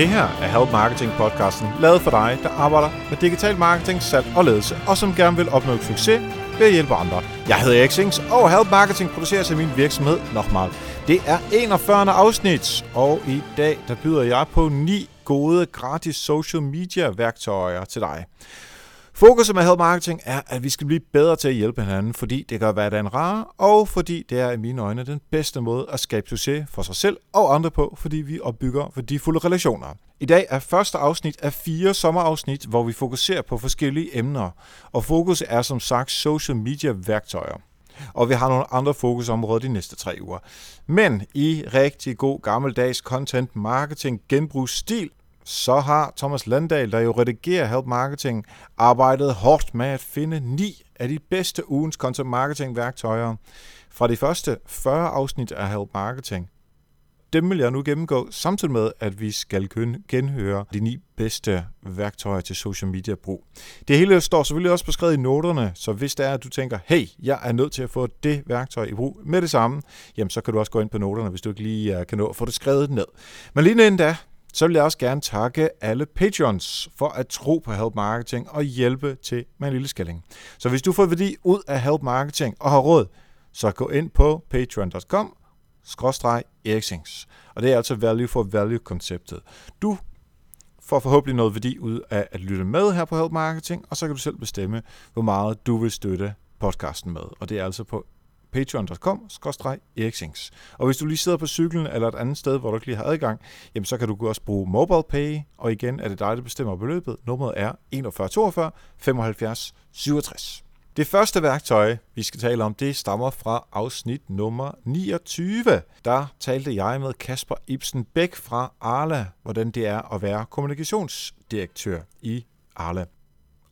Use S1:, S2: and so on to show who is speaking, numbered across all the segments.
S1: Det her er Help Marketing podcasten, lavet for dig, der arbejder med digital marketing, salg og ledelse, og som gerne vil opnå succes ved at hjælpe andre. Jeg hedder Erik Sings, og Help Marketing produceres af min virksomhed Nochmal. Det er 41. afsnit, og i dag der byder jeg på ni gode gratis social media værktøjer til dig. Fokuset med Help Marketing er, at vi skal blive bedre til at hjælpe hinanden, fordi det gør hverdagen rar, og fordi det er i mine øjne den bedste måde at skabe succes for sig selv og andre på, fordi vi opbygger værdifulde relationer. I dag er første afsnit af fire sommerafsnit, hvor vi fokuserer på forskellige emner, og fokus er som sagt social media værktøjer. Og vi har nogle andre fokusområder de næste tre uger. Men i rigtig god gammeldags content marketing genbrugsstil, så har Thomas Landahl, der jo redigerer Help Marketing, arbejdet hårdt med at finde ni af de bedste ugens content marketing værktøjer fra de første 40 afsnit af Help Marketing. Dem vil jeg nu gennemgå, samtidig med, at vi skal genhøre de ni bedste værktøjer til social media brug. Det hele står selvfølgelig også beskrevet i noterne, så hvis det er, at du tænker, hey, jeg er nødt til at få det værktøj i brug med det samme, jamen så kan du også gå ind på noterne, hvis du ikke lige øh, kan nå at få det skrevet ned. Men lige inden da, så vil jeg også gerne takke alle patrons for at tro på Help Marketing og hjælpe til med en lille skilling. Så hvis du får værdi ud af Help Marketing og har råd, så gå ind på patreon.com Eriksings. Og det er altså value for value konceptet. Du får forhåbentlig noget værdi ud af at lytte med her på Help Marketing, og så kan du selv bestemme, hvor meget du vil støtte podcasten med. Og det er altså på patreon.com eriksings. Og hvis du lige sidder på cyklen eller et andet sted, hvor du ikke lige har adgang, jamen så kan du også bruge MobilePay, og igen er det dig, der bestemmer beløbet. Nummeret er 41 42 75 67. Det første værktøj, vi skal tale om, det stammer fra afsnit nummer 29. Der talte jeg med Kasper Ibsen Bæk fra Arla, hvordan det er at være kommunikationsdirektør i Arla.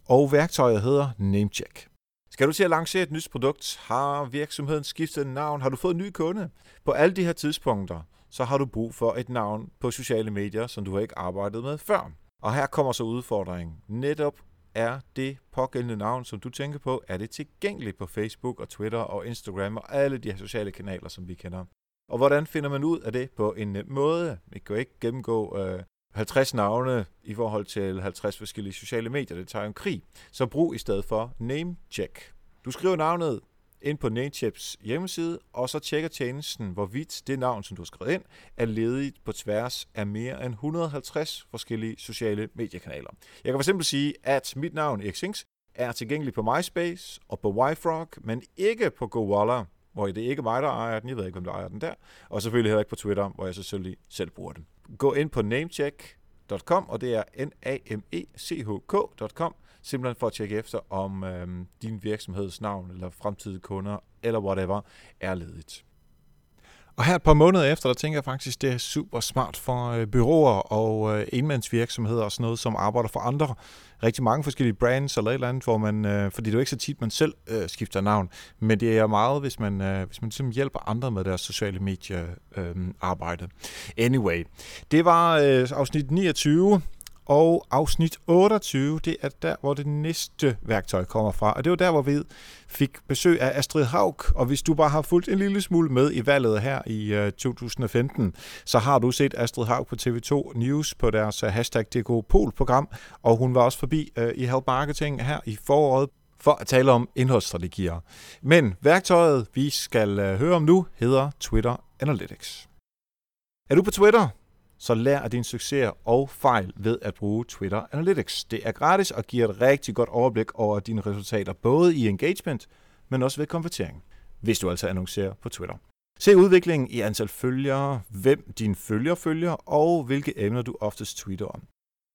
S1: Og værktøjet hedder Namecheck. Skal du til at lancere et nyt produkt? Har virksomheden skiftet navn? Har du fået en ny kunde? På alle de her tidspunkter, så har du brug for et navn på sociale medier, som du har ikke arbejdet med før. Og her kommer så udfordringen. Netop er det pågældende navn, som du tænker på, er det tilgængeligt på Facebook og Twitter og Instagram og alle de her sociale kanaler, som vi kender. Og hvordan finder man ud af det på en nem måde? Vi kan jo ikke gennemgå øh, 50 navne i forhold til 50 forskellige sociale medier. Det tager en krig. Så brug i stedet for Namecheck. Du skriver navnet ind på Namechecks hjemmeside, og så tjekker tjenesten, hvorvidt det navn, som du har skrevet ind, er ledigt på tværs af mere end 150 forskellige sociale mediekanaler. Jeg kan fx sige, at mit navn, Erik Sings, er tilgængelig på MySpace og på YFrog, men ikke på GoWalla, hvor det er ikke mig, der ejer den. Jeg ved ikke, hvem der ejer den der. Og selvfølgelig heller ikke på Twitter, hvor jeg selvfølgelig selv bruger den. Gå ind på namecheck.com, og det er n a m e c h k.com, simpelthen for at tjekke efter, om øhm, din virksomheds navn eller fremtidige kunder eller whatever er ledigt. Og her et par måneder efter, der tænker jeg faktisk, det er super smart for øh, byråer og øh, enmandsvirksomheder og sådan noget, som arbejder for andre. Rigtig mange forskellige brands eller et eller andet, hvor man, øh, fordi det er jo ikke så tit, man selv øh, skifter navn, men det er meget, hvis man, øh, hvis man simpelthen hjælper andre med deres sociale medier øh, arbejde. Anyway, det var øh, afsnit 29. Og afsnit 28, det er der, hvor det næste værktøj kommer fra. Og det var der, hvor vi fik besøg af Astrid Haug. Og hvis du bare har fulgt en lille smule med i valget her i øh, 2015, så har du set Astrid Haug på TV2 News på deres øh, hashtag DKPol-program. Og hun var også forbi øh, i Help Marketing her i foråret for at tale om indholdsstrategier. Men værktøjet, vi skal høre om nu, hedder Twitter Analytics. Er du på Twitter? Så lær af dine succeser og fejl ved at bruge Twitter Analytics. Det er gratis og giver et rigtig godt overblik over dine resultater, både i engagement, men også ved konvertering, hvis du altså annoncerer på Twitter. Se udviklingen i antal følgere, hvem dine følger følger, og hvilke emner du oftest tweeter om.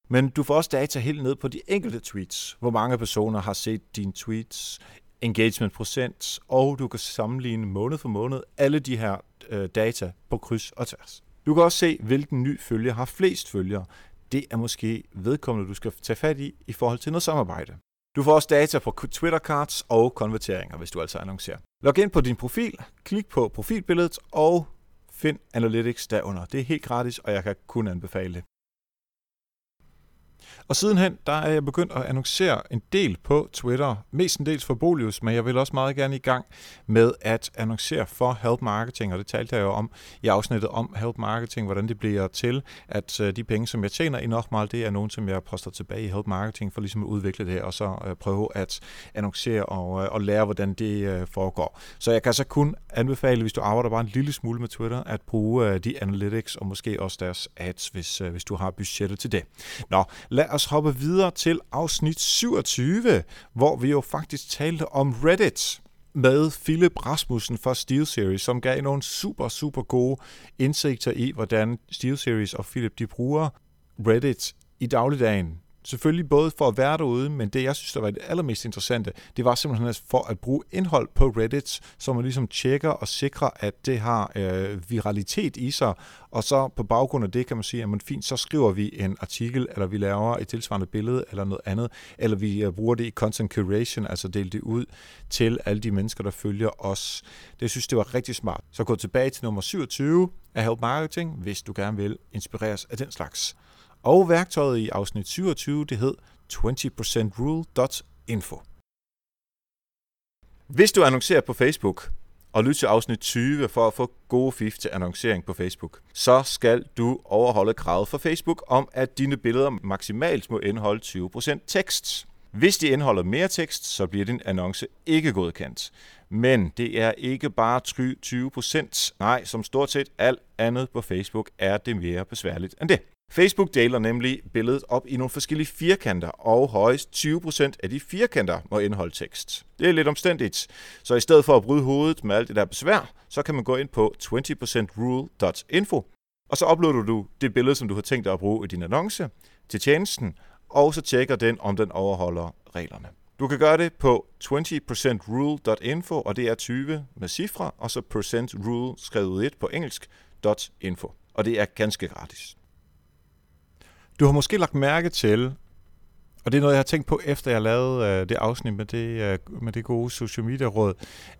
S1: Men du får også data helt ned på de enkelte tweets, hvor mange personer har set dine tweets, engagement procent, og du kan sammenligne måned for måned alle de her øh, data på kryds og tværs. Du kan også se, hvilken ny følger har flest følgere. Det er måske vedkommende, du skal tage fat i i forhold til noget samarbejde. Du får også data på Twitter cards og konverteringer, hvis du altså annoncerer. Log ind på din profil, klik på profilbilledet og find Analytics derunder. Det er helt gratis, og jeg kan kun anbefale det. Og sidenhen, der er jeg begyndt at annoncere en del på Twitter, mest en del for Bolius, men jeg vil også meget gerne i gang med at annoncere for Help Marketing, og det talte jeg jo om i afsnittet om Help Marketing, hvordan det bliver til, at øh, de penge, som jeg tjener i Nochmal, det er nogen, som jeg poster tilbage i Help Marketing for ligesom at udvikle det, og så øh, prøve at annoncere og, øh, og lære, hvordan det foregår. Så jeg kan så kun anbefale, hvis du arbejder bare en lille smule med Twitter, at bruge de analytics og måske også deres ads, hvis, hvis du har budgettet til det. Nå, lad os hoppe videre til afsnit 27, hvor vi jo faktisk talte om Reddit med Philip Rasmussen fra SteelSeries, som gav nogle super, super gode indsigter i, hvordan SteelSeries og Philip de bruger Reddit i dagligdagen selvfølgelig både for at være derude, men det jeg synes, der var det allermest interessante, det var simpelthen for at bruge indhold på Reddit, så man ligesom tjekker og sikrer, at det har øh, viralitet i sig, og så på baggrund af det kan man sige, at man fint, så skriver vi en artikel, eller vi laver et tilsvarende billede, eller noget andet, eller vi øh, bruger det i content curation, altså dele det ud til alle de mennesker, der følger os. Det synes det var rigtig smart. Så gå tilbage til nummer 27 af Help Marketing, hvis du gerne vil inspireres af den slags. Og værktøjet i afsnit 27, det hed 20%rule.info. Hvis du annoncerer på Facebook, og lytter til afsnit 20 for at få gode fif til annoncering på Facebook, så skal du overholde kravet for Facebook om, at dine billeder maksimalt må indeholde 20% tekst. Hvis de indeholder mere tekst, så bliver din annonce ikke godkendt. Men det er ikke bare 20%. Nej, som stort set alt andet på Facebook er det mere besværligt end det. Facebook deler nemlig billedet op i nogle forskellige firkanter, og højst 20% af de firkanter må indeholde tekst. Det er lidt omstændigt, så i stedet for at bryde hovedet med alt det der besvær, så kan man gå ind på 20%rule.info, og så uploader du det billede, som du har tænkt dig at bruge i din annonce til tjenesten, og så tjekker den, om den overholder reglerne. Du kan gøre det på 20%rule.info, og det er 20 med cifre, og så percent rule skrevet et på engelsk, .info. Og det er ganske gratis. Du har måske lagt mærke til, og det er noget, jeg har tænkt på, efter jeg lavede øh, det afsnit med det, øh, med det gode social media råd,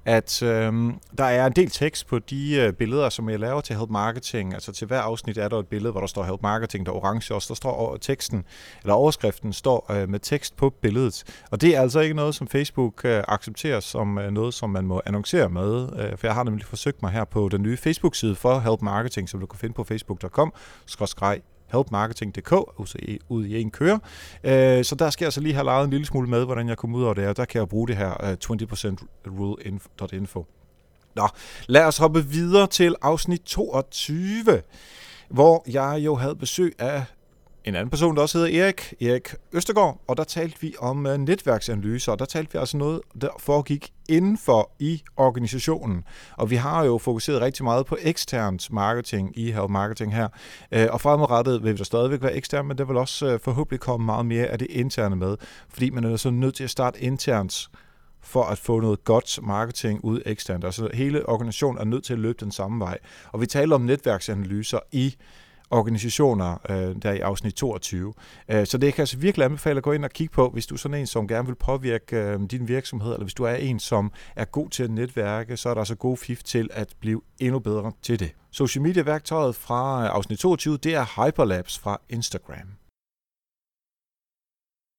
S1: at øh, der er en del tekst på de øh, billeder, som jeg laver til Help Marketing. Altså til hver afsnit er der et billede, hvor der står Help Marketing, der er orange også. Der står over teksten, eller overskriften står øh, med tekst på billedet. Og det er altså ikke noget, som Facebook øh, accepterer som øh, noget, som man må annoncere med. Øh, for jeg har nemlig forsøgt mig her på den nye Facebook-side for Help Marketing, som du kan finde på facebook.com helpmarketing.dk ud i en køre. Øh, så der skal jeg så lige have lejet en lille smule med, hvordan jeg kommer ud over det, her. der kan jeg bruge det her øh, 20% rule.info. Nå, lad os hoppe videre til afsnit 22, hvor jeg jo havde besøg af en anden person, der også hedder Erik, Erik Østergaard, og der talte vi om uh, netværksanalyser, og der talte vi altså noget, der foregik indenfor i organisationen. Og vi har jo fokuseret rigtig meget på eksternt marketing i Help Marketing her, uh, og fremadrettet vil der stadigvæk være eksternt, men der vil også uh, forhåbentlig komme meget mere af det interne med, fordi man er så nødt til at starte internt for at få noget godt marketing ud eksternt. Altså hele organisationen er nødt til at løbe den samme vej. Og vi taler om netværksanalyser i organisationer, øh, der i afsnit 22. Øh, så det kan jeg altså virkelig anbefale at gå ind og kigge på, hvis du er sådan en, som gerne vil påvirke øh, din virksomhed, eller hvis du er en, som er god til at netværke, så er der altså god fif til at blive endnu bedre til det. Social media værktøjet fra øh, afsnit 22, det er Hyperlapse fra Instagram.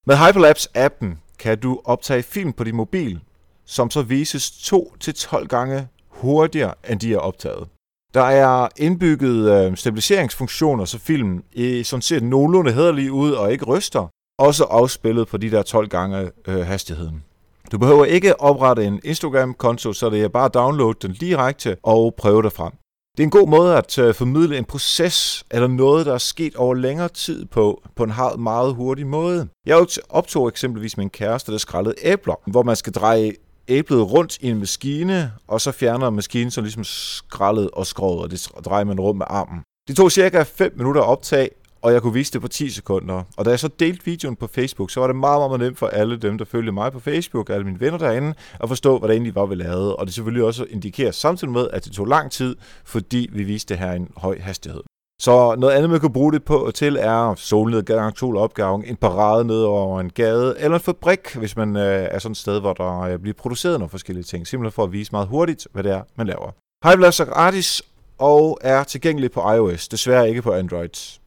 S1: Med Hyperlapse-appen kan du optage film på din mobil, som så vises 2-12 gange hurtigere, end de er optaget. Der er indbygget øh, stabiliseringsfunktioner, så filmen i sådan set nogenlunde hederlig ud og ikke ryster. Også afspillet på de der 12 gange øh, hastigheden. Du behøver ikke oprette en Instagram-konto, så det er bare at downloade den direkte og prøve det frem. Det er en god måde at øh, formidle en proces eller noget, der er sket over længere tid på, på en meget hurtig måde. Jeg optog eksempelvis min kæreste, der skrællede æbler, hvor man skal dreje æblet rundt i en maskine, og så fjerner maskinen så ligesom skrællet og skrået, og det drejer man rundt med armen. Det tog cirka 5 minutter at optage, og jeg kunne vise det på 10 sekunder. Og da jeg så delte videoen på Facebook, så var det meget, meget nemt for alle dem, der følger mig på Facebook, alle mine venner derinde, at forstå, hvad det egentlig var, vi lavede. Og det selvfølgelig også indikerer samtidig med, at det tog lang tid, fordi vi viste det her i en høj hastighed. Så noget andet, man kan bruge det på til, er solnedgang, solopgang, en parade ned over en gade, eller en fabrik, hvis man øh, er sådan et sted, hvor der øh, bliver produceret nogle forskellige ting, simpelthen for at vise meget hurtigt, hvad det er, man laver. Hyperlapse er gratis og er tilgængelig på iOS, desværre ikke på Android.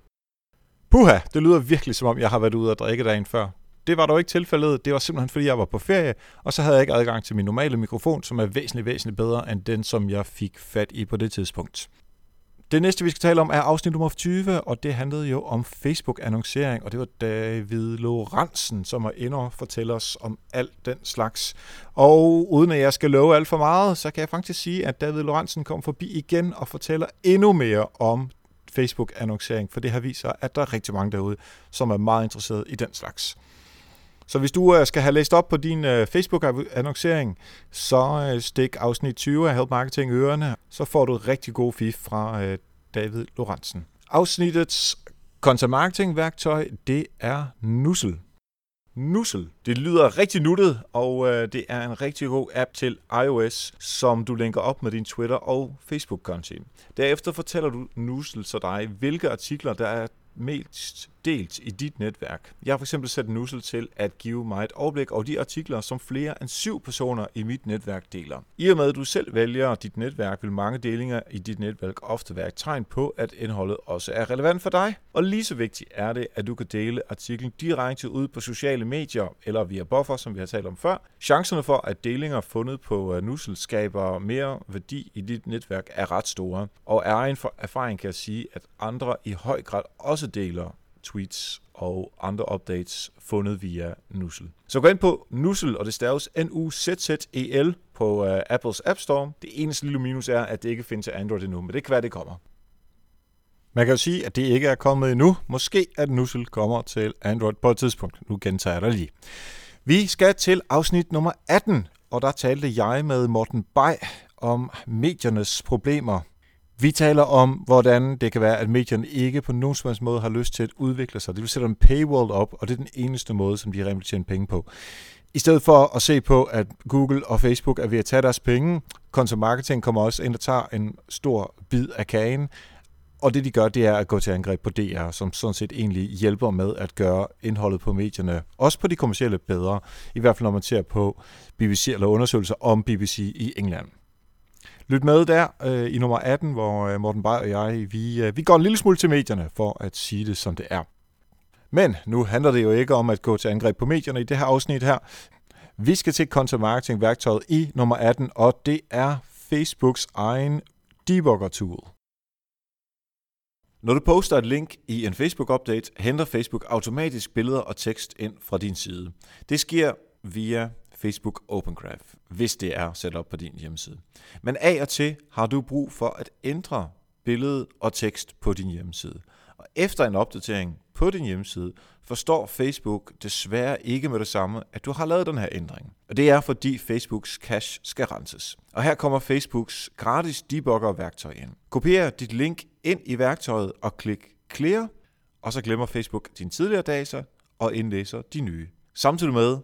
S1: Puha, det lyder virkelig som om, jeg har været ude og drikke dagen før. Det var dog ikke tilfældet. Det var simpelthen, fordi jeg var på ferie, og så havde jeg ikke adgang til min normale mikrofon, som er væsentligt, væsentligt bedre end den, som jeg fik fat i på det tidspunkt. Det næste, vi skal tale om, er afsnit nummer 20, og det handlede jo om Facebook-annoncering, og det var David Lorentzen, som er inde og fortælle os om alt den slags. Og uden at jeg skal love alt for meget, så kan jeg faktisk sige, at David Lorentzen kom forbi igen og fortæller endnu mere om Facebook-annoncering, for det har vist sig, at der er rigtig mange derude, som er meget interesseret i den slags. Så hvis du øh, skal have læst op på din øh, Facebook-annoncering, så øh, stik afsnit 20 af Help Marketing ørerne, så får du rigtig god fif fra David Lorentzen. Afsnittets content marketing værktøj, det er Nussel. Nussel. Det lyder rigtig nuttet, og øh, det er en rigtig god app til iOS, som du linker op med din Twitter og Facebook-konti. Derefter fortæller du Nussel så dig, hvilke artikler, der er mest delt i dit netværk. Jeg har for eksempel sat Nussel til at give mig et overblik over de artikler, som flere end syv personer i mit netværk deler. I og med at du selv vælger dit netværk, vil mange delinger i dit netværk ofte være et tegn på, at indholdet også er relevant for dig. Og lige så vigtigt er det, at du kan dele artiklen direkte ud på sociale medier eller via buffer, som vi har talt om før. Chancerne for, at delinger fundet på øh, Nussel skaber mere værdi i dit netværk er ret store. Og er en erfaring kan jeg sige, at andre i høj grad også deler tweets og andre updates fundet via Nussel. Så gå ind på Nussel, og det staves N-U-Z-Z-E-L på uh, Apples App Store. Det eneste lille minus er, at det ikke findes til Android endnu, men det kan være, det kommer. Man kan jo sige, at det ikke er kommet endnu. Måske at Nussel kommer til Android på et tidspunkt. Nu gentager jeg dig lige. Vi skal til afsnit nummer 18, og der talte jeg med Morten Bay om mediernes problemer vi taler om, hvordan det kan være, at medierne ikke på nogen som helst måde har lyst til at udvikle sig. Det vil sætte en paywall op, og det er den eneste måde, som de rent tjener penge på. I stedet for at se på, at Google og Facebook er ved at tage deres penge, content marketing kommer også ind og tager en stor bid af kagen, og det de gør, det er at gå til angreb på DR, som sådan set egentlig hjælper med at gøre indholdet på medierne, også på de kommercielle, bedre. I hvert fald når man ser på BBC eller undersøgelser om BBC i England. Lyt med der øh, i nummer 18, hvor øh, Morten Bay og jeg, vi, øh, vi går en lille smule til medierne for at sige det, som det er. Men nu handler det jo ikke om at gå til angreb på medierne i det her afsnit her. Vi skal til content marketing værktøjet i nummer 18, og det er Facebooks egen debugger tool. Når du poster et link i en Facebook-update, henter Facebook automatisk billeder og tekst ind fra din side. Det sker via Facebook Open Graph, hvis det er sat op på din hjemmeside. Men af og til har du brug for at ændre billede og tekst på din hjemmeside. Og efter en opdatering på din hjemmeside, forstår Facebook desværre ikke med det samme, at du har lavet den her ændring. Og det er fordi Facebooks cache skal renses. Og her kommer Facebooks gratis debugger-værktøj ind. Kopier dit link ind i værktøjet og klik Clear, og så glemmer Facebook dine tidligere data og indlæser de nye. Samtidig med,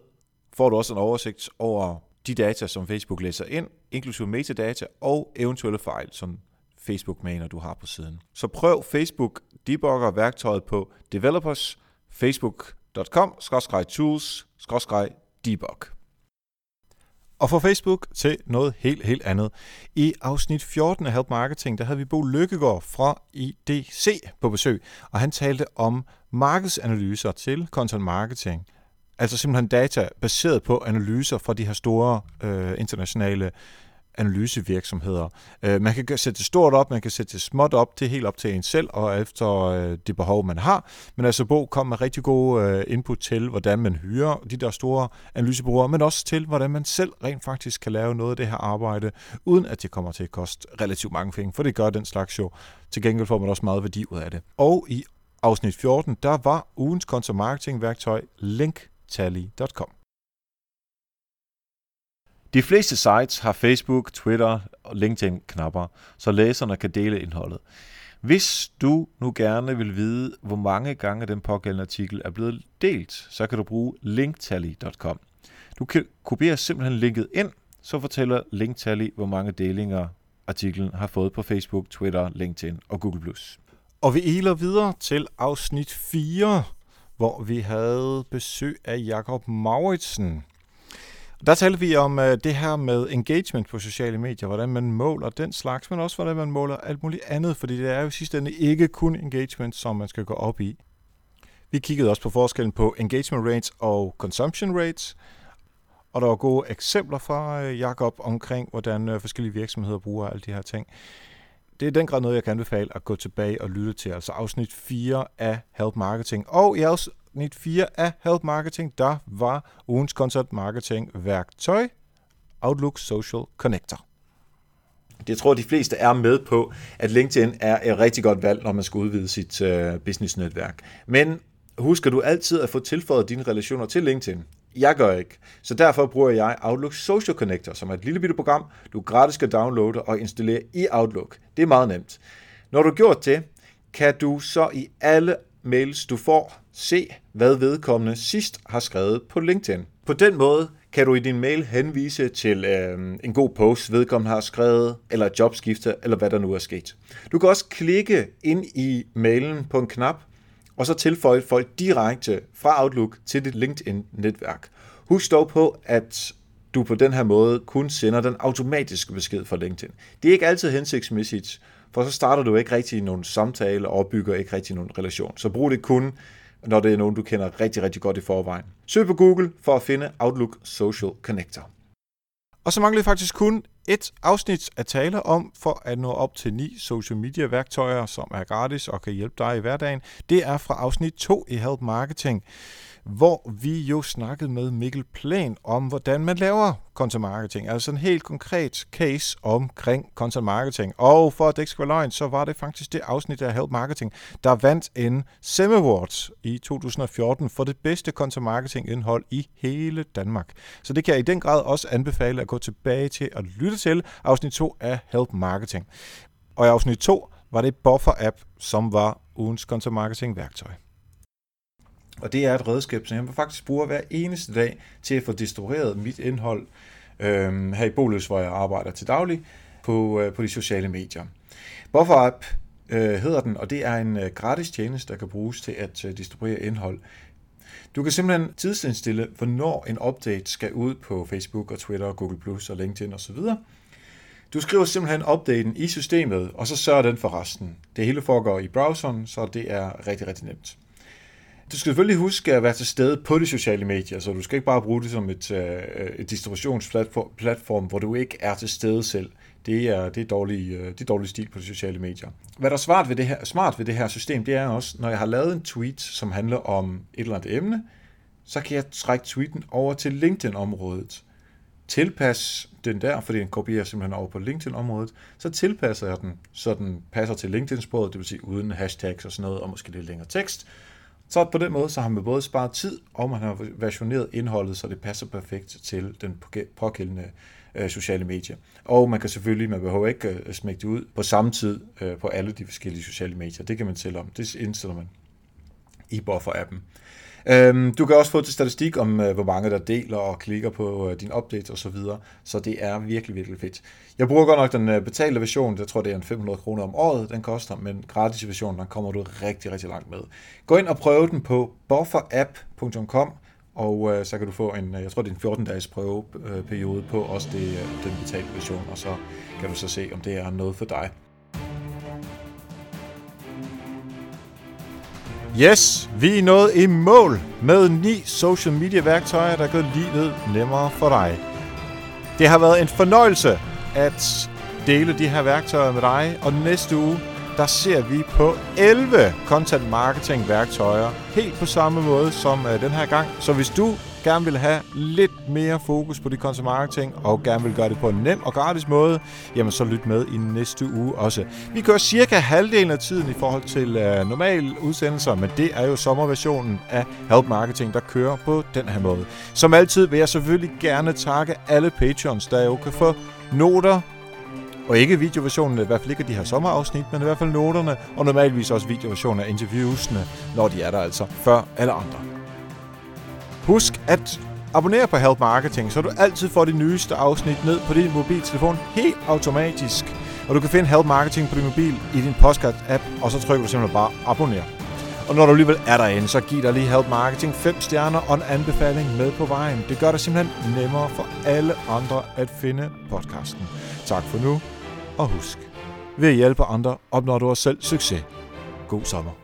S1: får du også en oversigt over de data, som Facebook læser ind, inklusive metadata og eventuelle fejl, som Facebook mener, du har på siden. Så prøv Facebook debugger værktøjet på developers.facebook.com-tools-debug. Og for Facebook til noget helt, helt andet. I afsnit 14 af Help Marketing, der havde vi Bo Lykkegaard fra IDC på besøg, og han talte om markedsanalyser til content marketing. Altså simpelthen data baseret på analyser fra de her store øh, internationale analysevirksomheder. Øh, man kan sætte det stort op, man kan sætte det småt op, det er helt op til en selv, og efter øh, det behov, man har. Men altså, Bo kom med rigtig gode øh, input til, hvordan man hyrer de der store analysebrugere, men også til, hvordan man selv rent faktisk kan lave noget af det her arbejde, uden at det kommer til at koste relativt mange penge, for det gør den slags jo. Til gengæld får man også meget værdi ud af det. Og i afsnit 14, der var ugens kontomarketingværktøj værktøj Link tally.com. De fleste sites har Facebook, Twitter og LinkedIn-knapper, så læserne kan dele indholdet. Hvis du nu gerne vil vide, hvor mange gange den pågældende artikel er blevet delt, så kan du bruge linktally.com. Du kan kopiere simpelthen linket ind, så fortæller Linktally, hvor mange delinger artiklen har fået på Facebook, Twitter, LinkedIn og Google+. Og vi iler videre til afsnit 4 hvor vi havde besøg af Jakob Mauritsen. Der talte vi om øh, det her med engagement på sociale medier, hvordan man måler den slags, men også hvordan man måler alt muligt andet, fordi det er jo sidste ende ikke kun engagement, som man skal gå op i. Vi kiggede også på forskellen på engagement rates og consumption rates. Og der var gode eksempler fra øh, Jakob omkring, hvordan øh, forskellige virksomheder bruger alle de her ting. Det er den grad noget, jeg kan anbefale at gå tilbage og lytte til. Altså afsnit 4 af Help Marketing. Og i afsnit 4 af Help Marketing, der var ugens content marketing værktøj Outlook Social Connector. Jeg tror, de fleste er med på, at LinkedIn er et rigtig godt valg, når man skal udvide sit uh, businessnetværk. Men husker du altid at få tilføjet dine relationer til LinkedIn? Jeg gør ikke. Så derfor bruger jeg Outlook Social Connector, som er et lille bitte program, du gratis skal downloade og installere i Outlook. Det er meget nemt. Når du har gjort det, kan du så i alle mails, du får, se, hvad vedkommende sidst har skrevet på LinkedIn. På den måde kan du i din mail henvise til øh, en god post, vedkommende har skrevet, eller jobskifte, eller hvad der nu er sket. Du kan også klikke ind i mailen på en knap, og så tilføje folk direkte fra Outlook til dit LinkedIn-netværk. Husk dog på, at du på den her måde kun sender den automatiske besked fra LinkedIn. Det er ikke altid hensigtsmæssigt, for så starter du ikke rigtig nogen samtale og opbygger ikke rigtig nogen relation. Så brug det kun, når det er nogen, du kender rigtig, rigtig godt i forvejen. Søg på Google for at finde Outlook Social Connector. Og så mangler vi faktisk kun et afsnit at tale om for at nå op til ni social media værktøjer, som er gratis og kan hjælpe dig i hverdagen. Det er fra afsnit 2 i Help Marketing hvor vi jo snakkede med Mikkel Plan om, hvordan man laver content marketing. Altså en helt konkret case omkring content marketing. Og for at det ikke skal være løgn, så var det faktisk det afsnit af Help Marketing, der vandt en SEM Awards i 2014 for det bedste content marketing indhold i hele Danmark. Så det kan jeg i den grad også anbefale at gå tilbage til at lytte til afsnit 2 af Help Marketing. Og i afsnit 2 var det Buffer App, som var ugens content marketing værktøj. Og det er et redskab, som jeg faktisk bruger hver eneste dag til at få distribueret mit indhold øh, her i Boløs, hvor jeg arbejder til daglig, på, øh, på de sociale medier. Buffer App øh, hedder den, og det er en øh, gratis tjeneste, der kan bruges til at øh, distribuere indhold. Du kan simpelthen tidsindstille, hvornår en update skal ud på Facebook og Twitter og Google Plus og LinkedIn osv. Du skriver simpelthen updaten i systemet, og så sørger den for resten. Det hele foregår i browseren, så det er rigtig, rigtig nemt. Du skal selvfølgelig huske at være til stede på de sociale medier, så du skal ikke bare bruge det som et, øh, et distributionsplatform, hvor du ikke er til stede selv. Det er, det er, dårlig, øh, det er dårlig stil på de sociale medier. Hvad der er smart ved, det her, smart ved det her system, det er også, når jeg har lavet en tweet, som handler om et eller andet emne, så kan jeg trække tweeten over til LinkedIn-området. Tilpas den der, fordi den kopierer simpelthen over på LinkedIn-området, så tilpasser jeg den, så den passer til LinkedIn-sproget, det vil sige uden hashtags og sådan noget, og måske lidt længere tekst, så på den måde så har man både sparet tid, og man har versioneret indholdet, så det passer perfekt til den pågældende øh, sociale medier. Og man kan selvfølgelig, man behøver ikke øh, smække det ud på samme tid øh, på alle de forskellige sociale medier. Det kan man selv om. Det indstiller man i Buffer-appen. Øhm, du kan også få til statistik om, øh, hvor mange der deler og klikker på øh, din update og så videre, så det er virkelig, virkelig fedt. Jeg bruger godt nok den øh, betalte version, jeg tror det er en 500 kroner om året, den koster, men gratis version, den kommer du rigtig, rigtig langt med. Gå ind og prøv den på bufferapp.com, og øh, så kan du få en, øh, jeg tror det er en 14-dages prøveperiode på også det, øh, den betalte version, og så kan du så se, om det er noget for dig. Yes, vi er nået i mål med ni social media værktøjer, der gør livet nemmere for dig. Det har været en fornøjelse at dele de her værktøjer med dig, og næste uge, der ser vi på 11 content marketing værktøjer, helt på samme måde som øh, den her gang. Så hvis du gerne vil have lidt mere fokus på dit content marketing, og gerne vil gøre det på en nem og gratis måde, jamen så lyt med i næste uge også. Vi kører cirka halvdelen af tiden i forhold til øh, uh, normale udsendelser, men det er jo sommerversionen af Help Marketing, der kører på den her måde. Som altid vil jeg selvfølgelig gerne takke alle patrons, der jo kan få noter, og ikke videoversionen, i hvert fald ikke de her sommerafsnit, men i hvert fald noterne, og normalvis også videoversionen af interviewsene, når de er der altså, før alle andre. Husk at abonnere på Help Marketing, så du altid får de nyeste afsnit ned på din mobiltelefon helt automatisk. Og du kan finde Help Marketing på din mobil i din podcast-app, og så trykker du simpelthen bare abonner. Og når du alligevel er derinde, så giv dig lige Help Marketing 5 stjerner og en anbefaling med på vejen. Det gør det simpelthen nemmere for alle andre at finde podcasten. Tak for nu, og husk, ved at hjælpe andre opnår du også selv succes. God sommer.